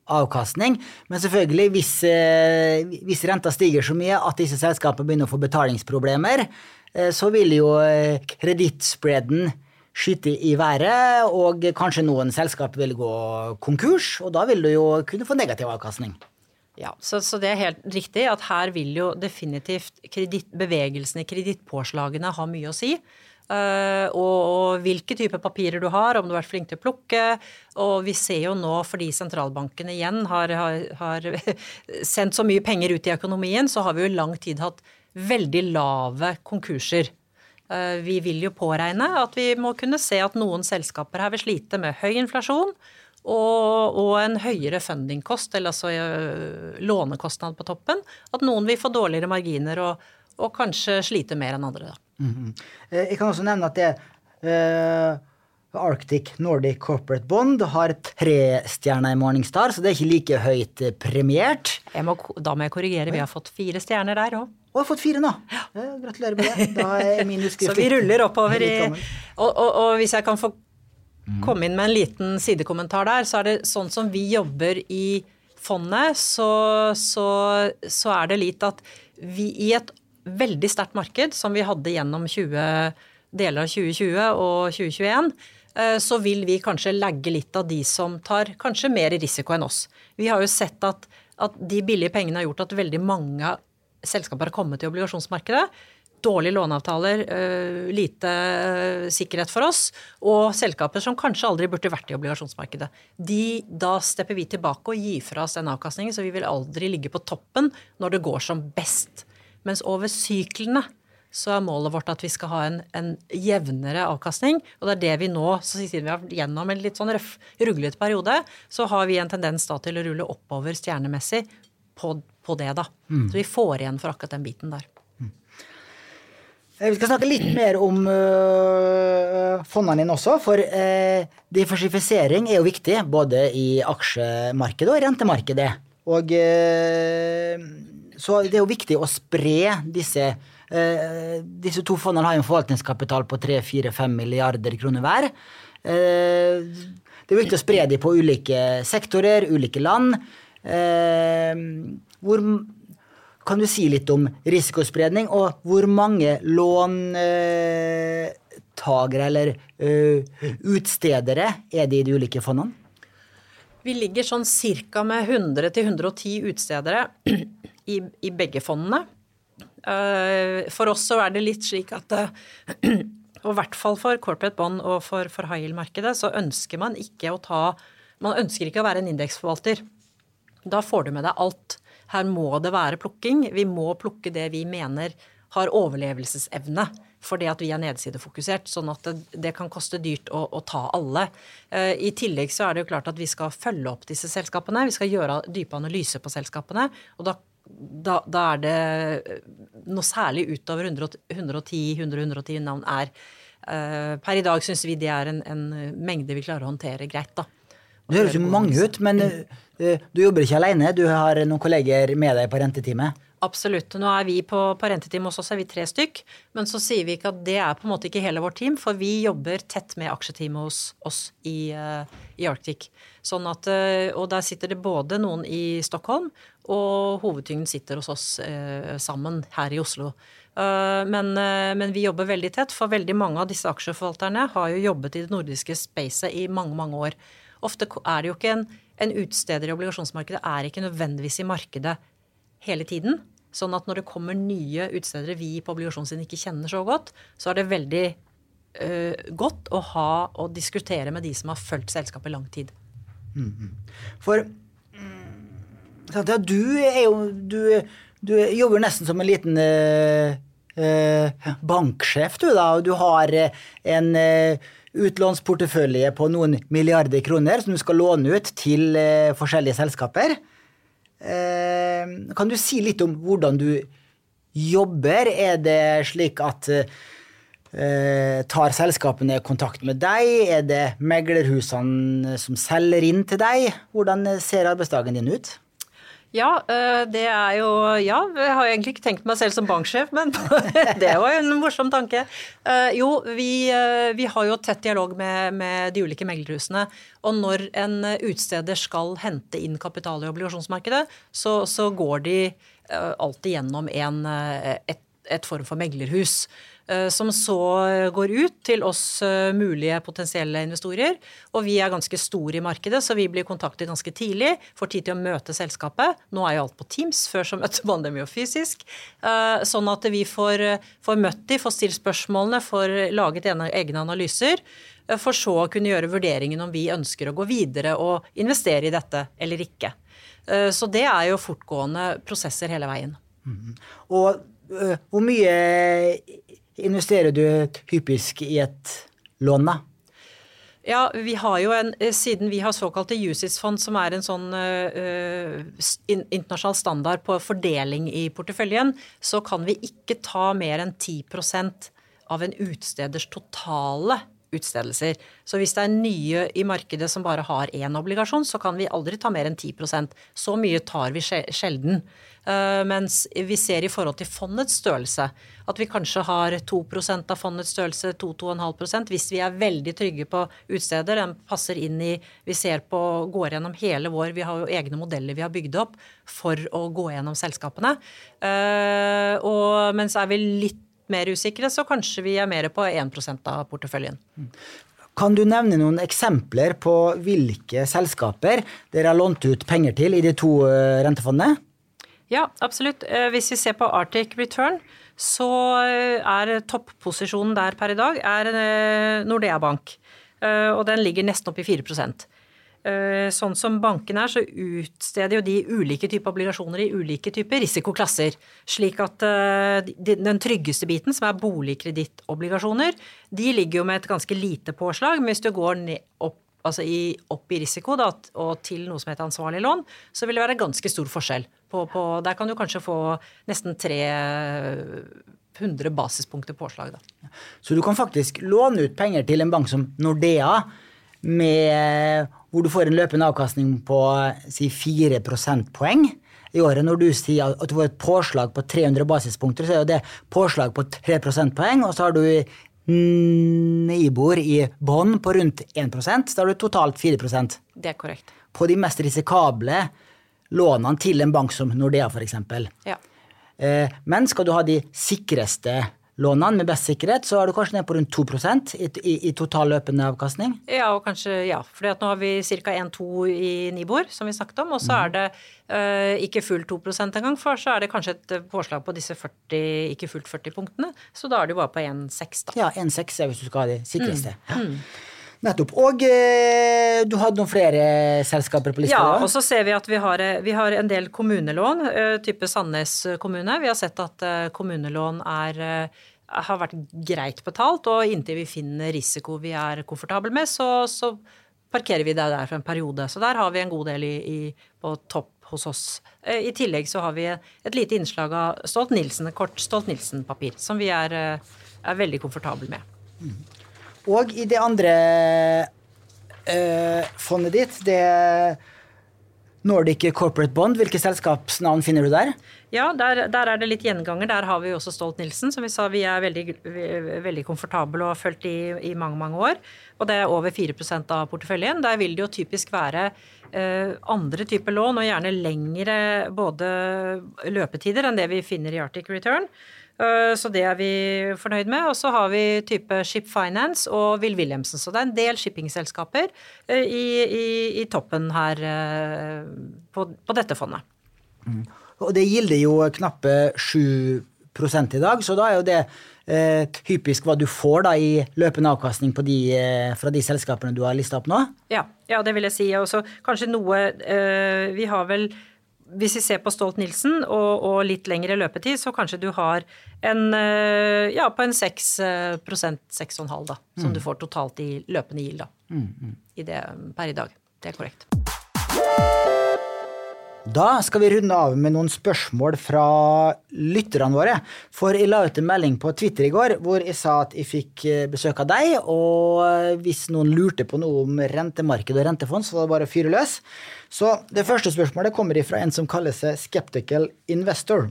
avkastning. Men selvfølgelig, hvis, eh, hvis renta stiger så mye at disse selskapene begynner å få betalingsproblemer, eh, så vil jo eh, kredittspreaden skyte i været, og kanskje noen selskap vil gå konkurs, og da vil du jo kunne få negativ avkastning. Ja, så, så det er helt riktig at her vil jo definitivt kredit, bevegelsen kredittpåslagene ha mye å si. Eh, og, og hvilke typer papirer du har, om du har vært flink til å plukke. Og vi ser jo nå, fordi sentralbankene igjen har, har, har sendt så mye penger ut i økonomien, så har vi jo i lang tid hatt veldig lave konkurser. Eh, Vi vil jo påregne at vi må kunne se at noen selskaper her vil slite med høy inflasjon og, og en høyere fundingkost, eller altså øh, lånekostnad på toppen. At noen vil få dårligere marginer og, og kanskje slite mer enn andre. Da. Mhm. Eh, Jeg kan også nevne at det uh, Arctic Nordic Corporate Bond har tre stjerner i Morningstar, så det er ikke like høyt eh, premiert. Må, da må jeg korrigere, vi har fått fire stjerner der òg. Og jeg har fått fire nå. Ja. Gratulerer med det. Da er min Så vi ruller oppover i og, og, og hvis jeg kan få komme inn med en liten sidekommentar der, så er det sånn som vi jobber i fondet, så, så, så er det litt at vi i et veldig sterkt marked, som vi hadde gjennom 20, deler av 2020 og 2021, eh, så vil vi kanskje lagge litt av de som tar kanskje mer risiko enn oss. Vi har jo sett at, at de billige pengene har gjort at veldig mange selskaper har kommet til obligasjonsmarkedet. Dårlige låneavtaler, øh, lite øh, sikkerhet for oss, og selskaper som kanskje aldri burde vært i obligasjonsmarkedet. De, da stepper vi tilbake og gir fra oss den avkastningen, så vi vil aldri ligge på toppen når det går som best. Mens over syklene så er målet vårt at vi skal ha en, en jevnere avkastning. Og det er det vi nå, så siden vi har vært gjennom en litt sånn røff, ruglete periode, så har vi en tendens da til å rulle oppover stjernemessig på, på det, da. Så vi får igjen for akkurat den biten der. Eh, Vi skal snakke litt mer om øh, fondene dine også, for øh, diversifisering er jo viktig både i aksjemarkedet og rentemarkedet. Og øh, så det er jo viktig å spre disse Eh, Disse to fondene har jo en forvaltningskapital på 3-4-5 milliarder kroner hver. Eh, det er viktig å spre dem på ulike sektorer, ulike land. Eh, hvor, kan du si litt om risikospredning, og hvor mange låntagere eller utstedere er det i de ulike fondene? Vi ligger sånn cirka med 100-110 utstedere i, i, begge fondene. For oss så er det litt slik at Og i hvert fall for corporate bond og for, for high yield-markedet så ønsker man ikke å ta Man ønsker ikke å være en indeksforvalter. Da får du med deg alt. Her må det være plukking. Vi må plukke det vi mener har overlevelsesevne fordi at vi er nedsidefokusert. Sånn at det, det kan koste dyrt å, å ta alle. Uh, I tillegg så er det jo klart at vi skal følge opp disse selskapene. Vi skal gjøre dype analyser på selskapene. Og da, da, da er det noe særlig utover 110-110 navn er uh, Per i dag syns vi det er en, en, mengde vi klarer å håndtere greit, da. Det høres jo mange ut, men uh, du jobber ikke alene. Du har noen kolleger med deg på rentetime? Absolutt. Nå er vi på, på rentetime hos oss er vi tre stykk. Men så sier vi ikke at det er på en måte ikke hele vårt team, for vi jobber tett med aksjeteamet hos oss i, uh, i Arctic. Sånn at, uh, og der sitter det både noen i Stockholm, og hovedtyngden sitter hos oss uh, sammen her i Oslo. Men, men, vi jobber veldig tett, for veldig mange av disse aksjeforvalterne har jo jobbet i det nordiske spacet i mange, mange år. Ofte er det jo ikke en, en utsteder i obligasjonsmarkedet er ikke nødvendigvis i markedet hele tiden. Sånn at når det kommer nye utstedere vi på obligasjonssiden ikke kjenner så godt, så er det veldig godt å ha og diskutere med de som har fulgt selskapet lang tid. Mm -hmm. For ja, du er jo du, du, jobber nesten som en liten uh, uh, banksjef, du, da. Og du har en utlånsportefølje på noen milliarder kroner som du skal låne ut til forskjellige selskaper. Eh, kan du si litt om hvordan du jobber? Er det slik at eh, tar selskapene kontakt med deg? Er det meglerhusene som selger inn til deg? Hvordan ser arbeidsdagen din ut? Ja, eh, det er jo Ja, jeg har egentlig ikke tenkt meg selv som banksjef, men det var jo en morsom tanke. Eh, jo, vi, eh, vi har jo tett dialog med, med, de ulike meglerhusene. Og når en utsteder skal hente inn kapital i obligasjonsmarkedet, så, så går de alltid gjennom en, et, et form for meglerhus. Eh, som så går ut til oss eh, mulige potensielle investorer. Og vi er ganske store i markedet, så vi blir kontaktet ganske tidlig. Får tid til å møte selskapet. Nå er jo alt på Teams, før så møtte man dem jo fysisk. Eh, sånn at vi får, får møtt de, får stilt spørsmålene, får laget egne analyser. For så å kunne gjøre vurderingen om vi ønsker å gå videre og investere i dette eller ikke. Så det er jo fortgående prosesser hele veien. Mm. Og hvor mye investerer du typisk i et lån, da? Ja, vi har jo en, eh, Siden vi har såkalte USIS-fond, som er en sånn uh, internasjonal standard på fordeling i porteføljen, så kan vi ikke ta mer enn 10% av en utsteders totale utstedelser. Så hvis det er nye i markedet som bare har én obligasjon, så kan vi aldri ta mer enn 10% Så mye tar vi sjelden. Uh, mens vi ser i forhold til fondets størrelse at vi kanskje har 2% av fondets størrelse, 2-2,5% hvis vi er veldig trygge på utsteder. Den passer inn i Vi ser på, går gjennom hele vår Vi har jo egne modeller vi har bygd opp for å gå gjennom selskapene. Uh, og mens er vi litt mer usikre, så kanskje vi er mer på 1% av porteføljen. Kan du nevne noen eksempler på hvilke selskaper dere har lånt ut penger til i de to eh, rentefondene? Ja, absolutt. Eh, hvis vi ser på Arctic Return, så eh, er topposisjonen der per i dag er Nordea Bank. Og den ligger nesten opp i 4 Eh, sånn som bankene er, så utsteder jo de ulike typer obligasjoner i ulike typer risikoklasser. Slik at eh, den tryggeste biten, som er boligkredittobligasjoner, de ligger jo med et ganske lite påslag. Men hvis du går opp, altså i, opp i risiko da, og til noe som heter ansvarlig lån, så vil det være ganske stor forskjell. På, på, der kan du kanskje få nesten 300 basispunkter påslag. Da. Så du kan faktisk låne ut penger til en bank som Nordea med hvor du får en løpende avkastning på si 4 prosentpoeng i året. Når du sier at du får et påslag på 300 basispunkter, så er det påslag på 3 prosentpoeng, og så har du Nibor i bånn på rundt 1% da har du totalt 4% Det er korrekt. På de mest risikable lånene til en bank som Nordea, f.eks. Ja. Eh, men skal du ha de sikreste lånene med best sikkerhet, så er du kanskje ned på rundt 2 i, i, i total løpende avkastning. Ja, og kanskje, ja. For nå har vi ca. 1-2 i Nibor, som vi snakket om. Og så er det øh, ikke fullt 2 engang, for så er det kanskje et påslag på disse 40, ikke fullt 40 punktene. Så da er det jo bare på 1,6, da. Ja, 1,6 er hvis du skal ha de sikreste. Mm. Mm. Nettopp. Og eh, du hadde noen flere selskaper på lista? Ja, og så ser vi at vi har, vi har en del kommunelån, eh, type Sandnes kommune. Vi har sett at eh, kommunelån er har vært greit betalt, og inntil vi finner risiko vi er komfortable med, så, så parkerer vi det der for en periode. Så der har vi en god del i, i, på topp hos oss. Eh, I tillegg så har vi et lite innslag av Stolt-Nielsen, kort Stolt-Nielsen-papir, som vi er, er, veldig komfortable med. Mm. Og i det andre eh, fondet ditt, det Nordic Corporate Bond, hvilke selskapsnavn finner du der? Ja, der, der, er det litt gjenganger. Der har vi også Stolt-Nielsen, som vi sa vi er veldig, veldig komfortable og har fulgt i, i mange, mange år. Og det er over 4% av porteføljen. Der vil det jo typisk være Uh, andre typer lån, og gjerne lengre både løpetider enn det vi finner i Arctic Return. Eh, så det er vi fornøyd med. Og så har vi type Ship Finance og Will Wilhelmsen. Så det er en del shippingselskaper eh, i, i, i toppen her eh, på, på dette fondet. Mm. Og det gilder jo knappe 7% i dag, så da er jo det eh, typisk hva du får da i løpende avkastning de, eh, fra de selskapene du har lista opp nå? Ja, ja, det vil jeg si. Og så kanskje noe eh, Vi har vel hvis vi ser på Stolt-Nielsen og, og, litt lengre løpetid, så kanskje du har en eh, ja, på en 6% 6,5 da, som mm. du får totalt i løpende gild da, mm, mm. I det, per i dag. Det er korrekt. Da skal vi runde av med noen spørsmål fra lytterne våre. For jeg la ut en melding på Twitter i går hvor jeg sa at jeg fikk eh, besøk av deg. Og hvis noen lurte på noe om rentemarked og rentefond, så var det bare å fyre løs. Så det første spørsmålet kommer fra en som kaller seg Skeptical Investor.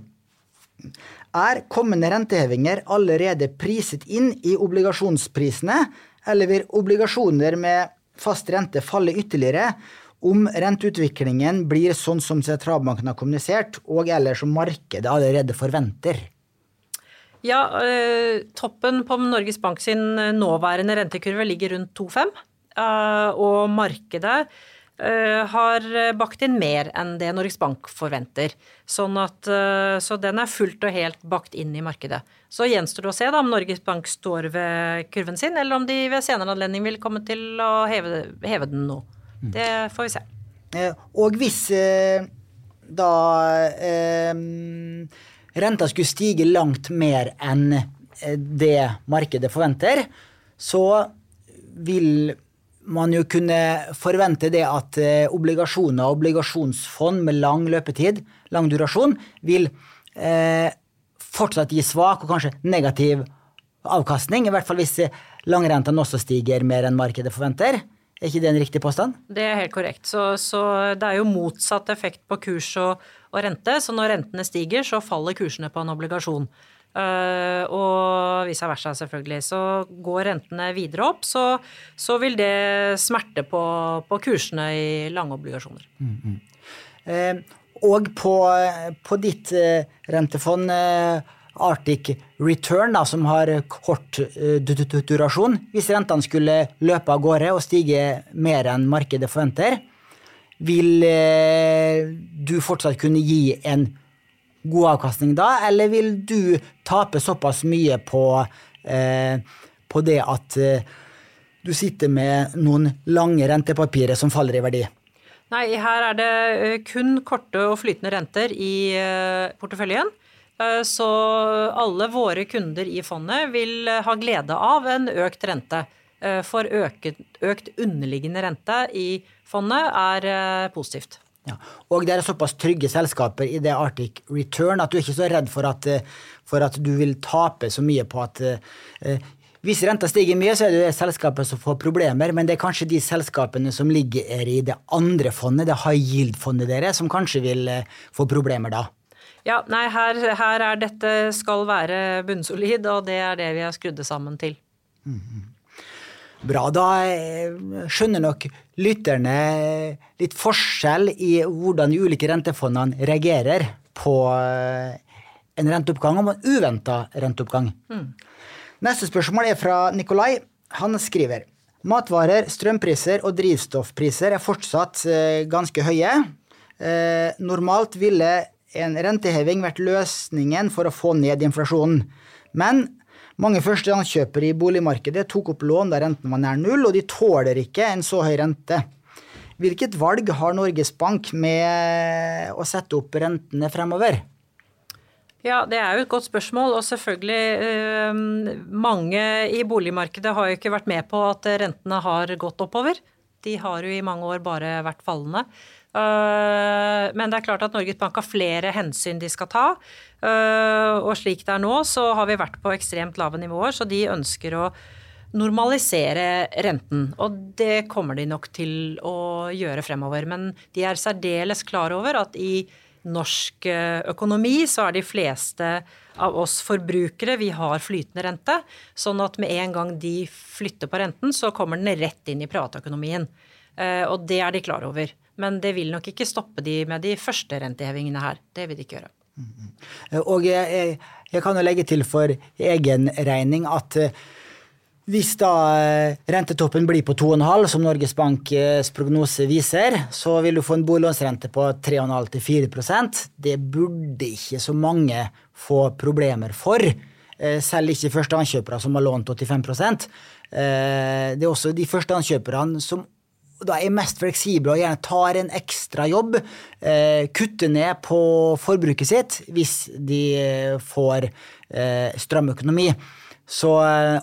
Er kommende rentehevinger allerede priset inn i obligasjonsprisene, eller vil obligasjoner med fast rente falle ytterligere? Om renteutviklingen blir sånn som sentralbanken har kommunisert, og eller som markedet allerede forventer? Ja, eh, Toppen på Norges Bank sin eh, nåværende rentekurve ligger rundt 2,5. Eh, og markedet har bakt inn mer enn det Norges Bank forventer. Sånn at, så den er fullt og helt bakt inn i markedet. Så gjenstår det å se da, om Norges Bank står ved kurven sin, eller om de ved senere anledning vil komme til å heve, heve den nå. Det får vi se. Eh, og hvis eh, da eh, renta skulle stige langt mer enn det markedet forventer, så vil man jo kunne forvente det at obligasjoner og obligasjonsfond med lang løpetid, lang durasjon, vil eh, fortsatt gi svak og kanskje negativ avkastning. I hvert fall hvis langrentene også stiger mer enn markedet forventer. Er ikke det en riktig påstand? Det er helt korrekt. Så, så det er jo motsatt effekt på kurs og, og, rente. Så når rentene stiger, så faller kursene på en obligasjon. Uh, og vice versa, selvfølgelig. Så går rentene videre opp, så, så vil det smerte på, på kursene i lange obligasjoner. Mm, -hmm. Uh, og på, på ditt uh, rentefond Arctic Return, da, som har kort uh, durasjon. Hvis rentene skulle løpe av gårde og stige mer enn markedet forventer, vil uh, du fortsatt kunne gi en god avkastning da, eller vil du tape såpass mye på, uh, på det at du sitter med noen lange rentepapirer som faller i verdi? Nei, her er det kun korte og flytende renter i porteføljen. Eh, så alle våre kunder i fondet vil eh, ha glede av en økt rente. Eh, for øket, økt underliggende rente i fondet er positivt. Ja. Og det er såpass trygge selskaper i det Arctic Return at du er ikke så redd for at, for at du vil tape så mye på at hvis renta stiger mye, så er det det selskapet som får problemer, men det er kanskje de selskapene som ligger i det andre fondet, det high yield-fondet deres, som kanskje vil få problemer da. Ja, nei, her, her, er dette skal være bunnsolid, og det er det vi har skrudd det sammen til. Bra. Da eh, skjønner nok lytterne litt forskjell i hvordan de ulike rentefondene reagerer på eh, en renteoppgang og en uventa renteoppgang. Mm. Neste spørsmål er fra Nikolai. Han skriver matvarer, strømpriser og drivstoffpriser er fortsatt eh, ganske høye. Normalt ville en renteheving vært løsningen for å få ned inflasjonen. Men mange førstegangskjøpere i boligmarkedet tok opp lån der renten var nær null, og de tåler ikke en så høy rente. Hvilket valg har Norges Bank med å sette opp rentene fremover? Ja, Det er jo et godt spørsmål. Og selvfølgelig, eh, mange i boligmarkedet har jo ikke vært med på at rentene har gått oppover. De har jo i mange år bare vært fallende. Eh, men det er klart at Norges Bank har flere hensyn de skal ta. Eh, og slik det er nå, så har vi vært på ekstremt lave nivåer, så de ønsker å normalisere renten. Og det kommer de nok til å gjøre fremover. Men de er særdeles klar over at i norsk eh, økonomi så er de fleste av oss forbrukere, vi har flytende rente. Sånn at med en gang de flytter på renten, så kommer den rett inn i privatøkonomien. Og det er de klar over. Men det vil nok ikke stoppe de med de første rentehevingene her. Det vil de ikke gjøre. Mm Og jeg, jeg, kan jo legge til for egen regning at eh, hvis da eh, rentetoppen blir på 2,5, som Norges Banks prognose viser, så vil du få en boliglånsrente på 3,5-4% Det burde ikke så mange få problemer for. Eh, selv ikke førstehåndskjøpere som har lånt 85% Det er også de førstehåndskjøperne som da er jeg mest fleksibel og gjerne tar en ekstra jobb, eh, kutter ned på forbruket sitt hvis de eh, får eh, strømøkonomi. Så,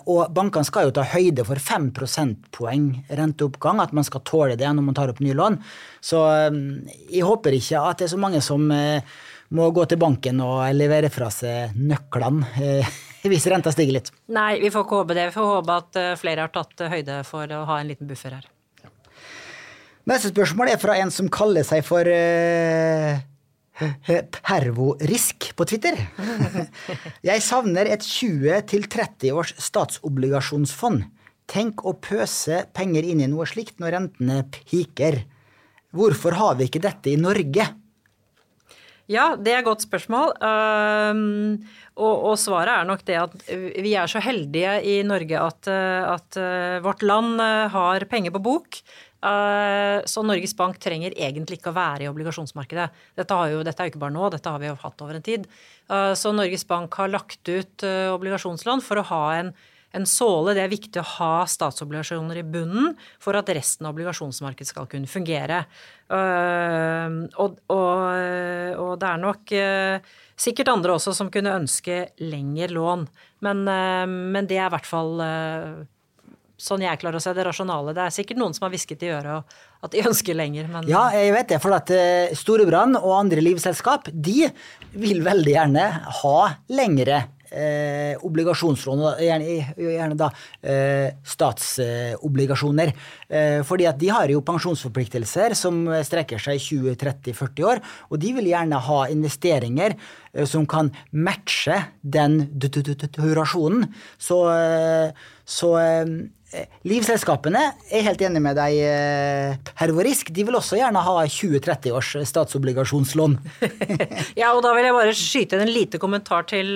og bankene skal jo ta høyde for 5 prosentpoeng renteoppgang, at man skal tåle det når man tar opp nye lån. Så jeg håper ikke at det er så mange som må gå til banken og levere fra seg nøklene hvis renta stiger litt. Nei, vi får ikke håpe det. Vi får håpe at flere har tatt høyde for å ha en liten buffer her. Neste spørsmål er fra en som kaller seg for uh, Pervorisk på Twitter. Jeg savner et 20-30 års statsobligasjonsfond. Tenk å pøse penger inn i noe slikt når rentene piker. Hvorfor har vi ikke dette i Norge? Ja, det er et godt spørsmål. Um, og, svaret er nok det at vi er så heldige i Norge at, at uh, vårt land har penger på bok. Eh, så Norges Bank trenger egentlig ikke å være i obligasjonsmarkedet. Dette, jo, dette, er jo ikke bare nå, dette har vi jo hatt over en tid. Eh, så Norges Bank har lagt ut eh, obligasjonslån for å ha en, en såle. Det er viktig å ha statsobligasjoner i bunnen for at resten av obligasjonsmarkedet skal kunne fungere. Og, og, og det er nok sikkert andre også som kunne ønske lengre lån. Men, men det er i hvert fall sånn jeg klarer å se det rasjonale. Det er sikkert noen som har hvisket i øret at de ønsker lenger, men Ja, jeg vet det. For at Storebrann Storebrand og andre livselskap, de vil veldig gjerne ha lengre eh, obligasjonslån, gjerne, gjerne da eh, statsobligasjoner. Eh, fordi at de har jo pensjonsforpliktelser som strekker seg 20-30-40 år, og de vil gjerne ha investeringer eh, som kan matche den durasjonen. Så, eh, så eh, Livselskapene er helt enig med deg, Hervorisk. De vil også gjerne ha 20-30 års statsobligasjonslån. ja, og da vil jeg bare skyte inn en lite kommentar til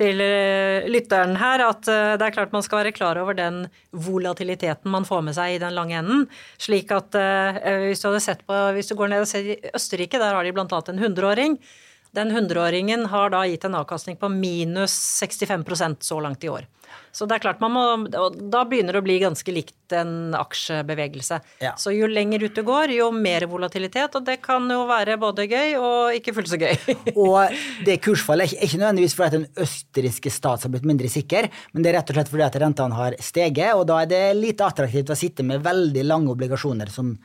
til eh, lytteren her at eh, det er klart man skal være klar over den volatiliteten man får med seg i den lange enden. Slik at eh, hvis du på, hvis du går ned og ser i Østerrike, der har de bl.a. en 100-åring. Den 100-åringen har da gitt en avkastning på minus 65% så langt i år. Så det er klart man må, Da begynner det å bli ganske likt en aksjebevegelse. Ja. Så jo lenger ut du går, jo mer volatilitet, og det kan jo være både gøy og ikke fullt så gøy. og det kursfallet er ikke nødvendigvis fordi at den østerrikske stat har blitt mindre sikker, men det er rett og slett fordi at rentene har steget, og da er det lite attraktivt å sitte med veldig lange obligasjoner som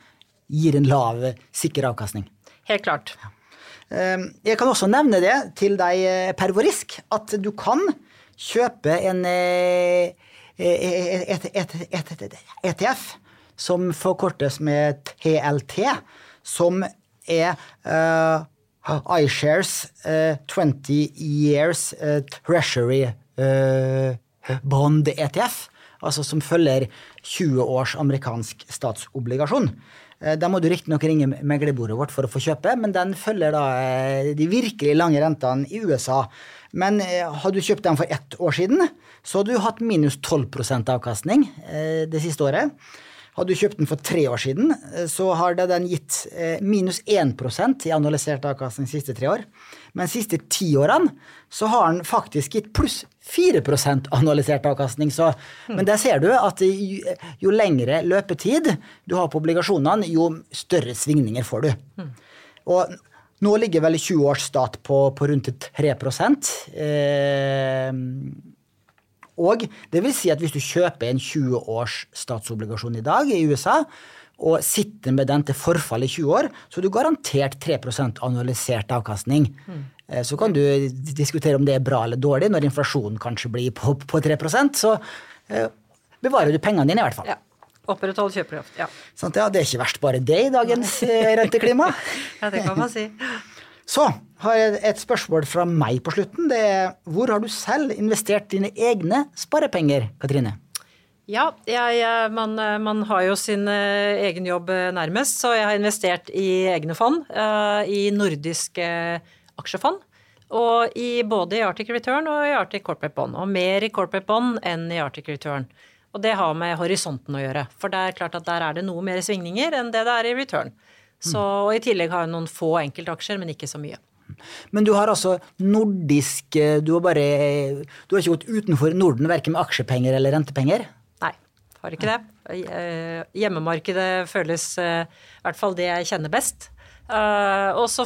gir en lav, sikker avkastning. Helt klart. Ja. jeg kan også nevne det til deg, eh, Pervorisk, at du kan kjøpe en ETF som forkortes med TLT, som er uh, iShares uh, 20 Years uh, Treasury Bond ETF. altså som følger 20 års amerikansk statsobligasjon. Eh, Da må du riktignok ringe meglerbordet vårt for å få kjøpe, men den følger da eh, de virkelig lange rentene i USA. Men hadde har du kjøpt den for ett år siden, så har du hatt minus 12 avkastning eh, det siste året. Hadde du kjøpt den for tre år siden, eh, så har den gitt eh, minus 1 i analysert avkastning de siste tre år. Men de siste ti årene så har den faktisk gitt pluss 4% analysert avkastning. Så, men der ser du at jo, jo lengre løpetid du har på obligasjonene, jo større svingninger får du. Og nå ligger vel 20 års stat på, på rundt 3 eh, og det vil si at hvis du kjøper en 20 års statsobligasjon i dag i USA, og sitter med den til forfall i 20 år, så er du garantert 3 annualisert avkastning. Mm. Så kan du diskutere om det er bra eller dårlig når inflasjonen kanskje blir på, på 3% så eh, bevarer du pengene dine i hvert fall. Ja. Oppretthold kjøpekraft. Ja. Sant, ja, det er ikke verst bare det i dagens eh, renteklima. ja, det kan man si. Så har jeg et spørsmål fra meg på slutten. Det er hvor har du selv investert dine egne sparepenger, Katrine? Ja, jeg, eh, man, eh, man har jo sin eh, egen jobb nærmest, så jeg har investert i egne fond. I nordiske aksjefond. Og i, både i Arctic Return og i Arctic Corporate Bond. Og mer i Corporate Bond enn i Arctic Return. Og det har med horisonten å gjøre. For det er klart at der er det noe mer svingninger enn det det er i return. Så, og i tillegg har jeg noen få enkeltaksjer, men ikke så mye. Men du har altså nordisk eh, Du har bare Du har ikke gått utenfor Norden verken med aksjepenger eller rentepenger? Nei, har ikke det. Eh, Hjemmemarkedet føles eh, i hvert fall det jeg kjenner best. Og så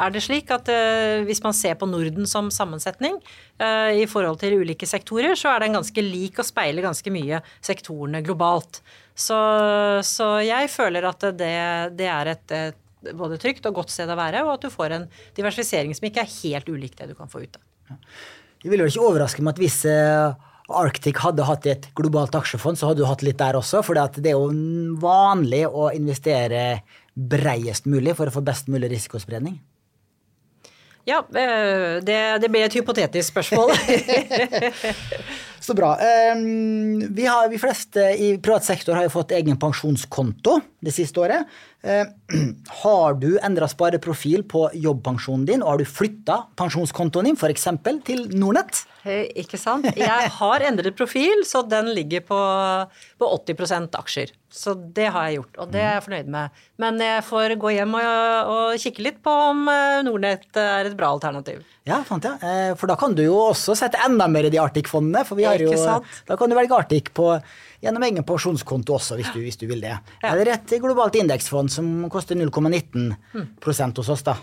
er det slik at hvis man ser på Norden som sammensetning i forhold til ulike sektorer, så er den ganske lik og speiler ganske mye sektorene globalt. Så, så jeg føler at det, det er et, et både trygt og godt sted å være, og at du får en diversifisering som ikke er helt ulik det du kan få ute. Det ville jo ikke overraske meg at hvis eh, Arctic hadde hatt et globalt aksjefond, så hadde du hatt litt der også, for det er jo vanlig å investere breiest mulig for å få best mulig risikospredning. Ja, eh, det, det blir et hypotetisk spørsmål. Så bra. Ehm, Vi, har, vi fleste i privat sektor har jo fått egen pensjonskonto det siste året. Ehm, Har du endra spareprofil på jobbpensjonen din, og har du flytta pensjonskontoen din f.eks. til Nordnett? Eh, Ikke sant? Jeg har endret profil, så den ligger på, på 80% aksjer. Så det har jeg gjort, og det er jeg fornøyd med. Men jeg får gå hjem og, og kikke litt på om eh, Nordnett er et bra alternativ. Ja, fant jeg. Eh, For da kan du jo også sette enda mer i de Arctic-fondene. For vi har jo, da kan du velge Arctic på, gjennom egen pensjonskonto også, hvis du, hvis du vil det. Eller et globalt indeksfond som koster 0,19 hos oss, da.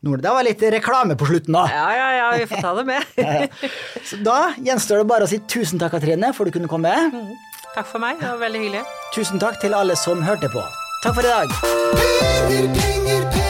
Nord, det var litt reklame på slutten, da. Ja, ja, ja, vi får ta det med. Ja, ja. Så da gjenstår det bare å si tusen takk, Katrine, for du kunne komme. Takk for meg, det var veldig hyggelig. Tusen takk til alle som hørte på. Takk for i dag. Penger, penger. Penger,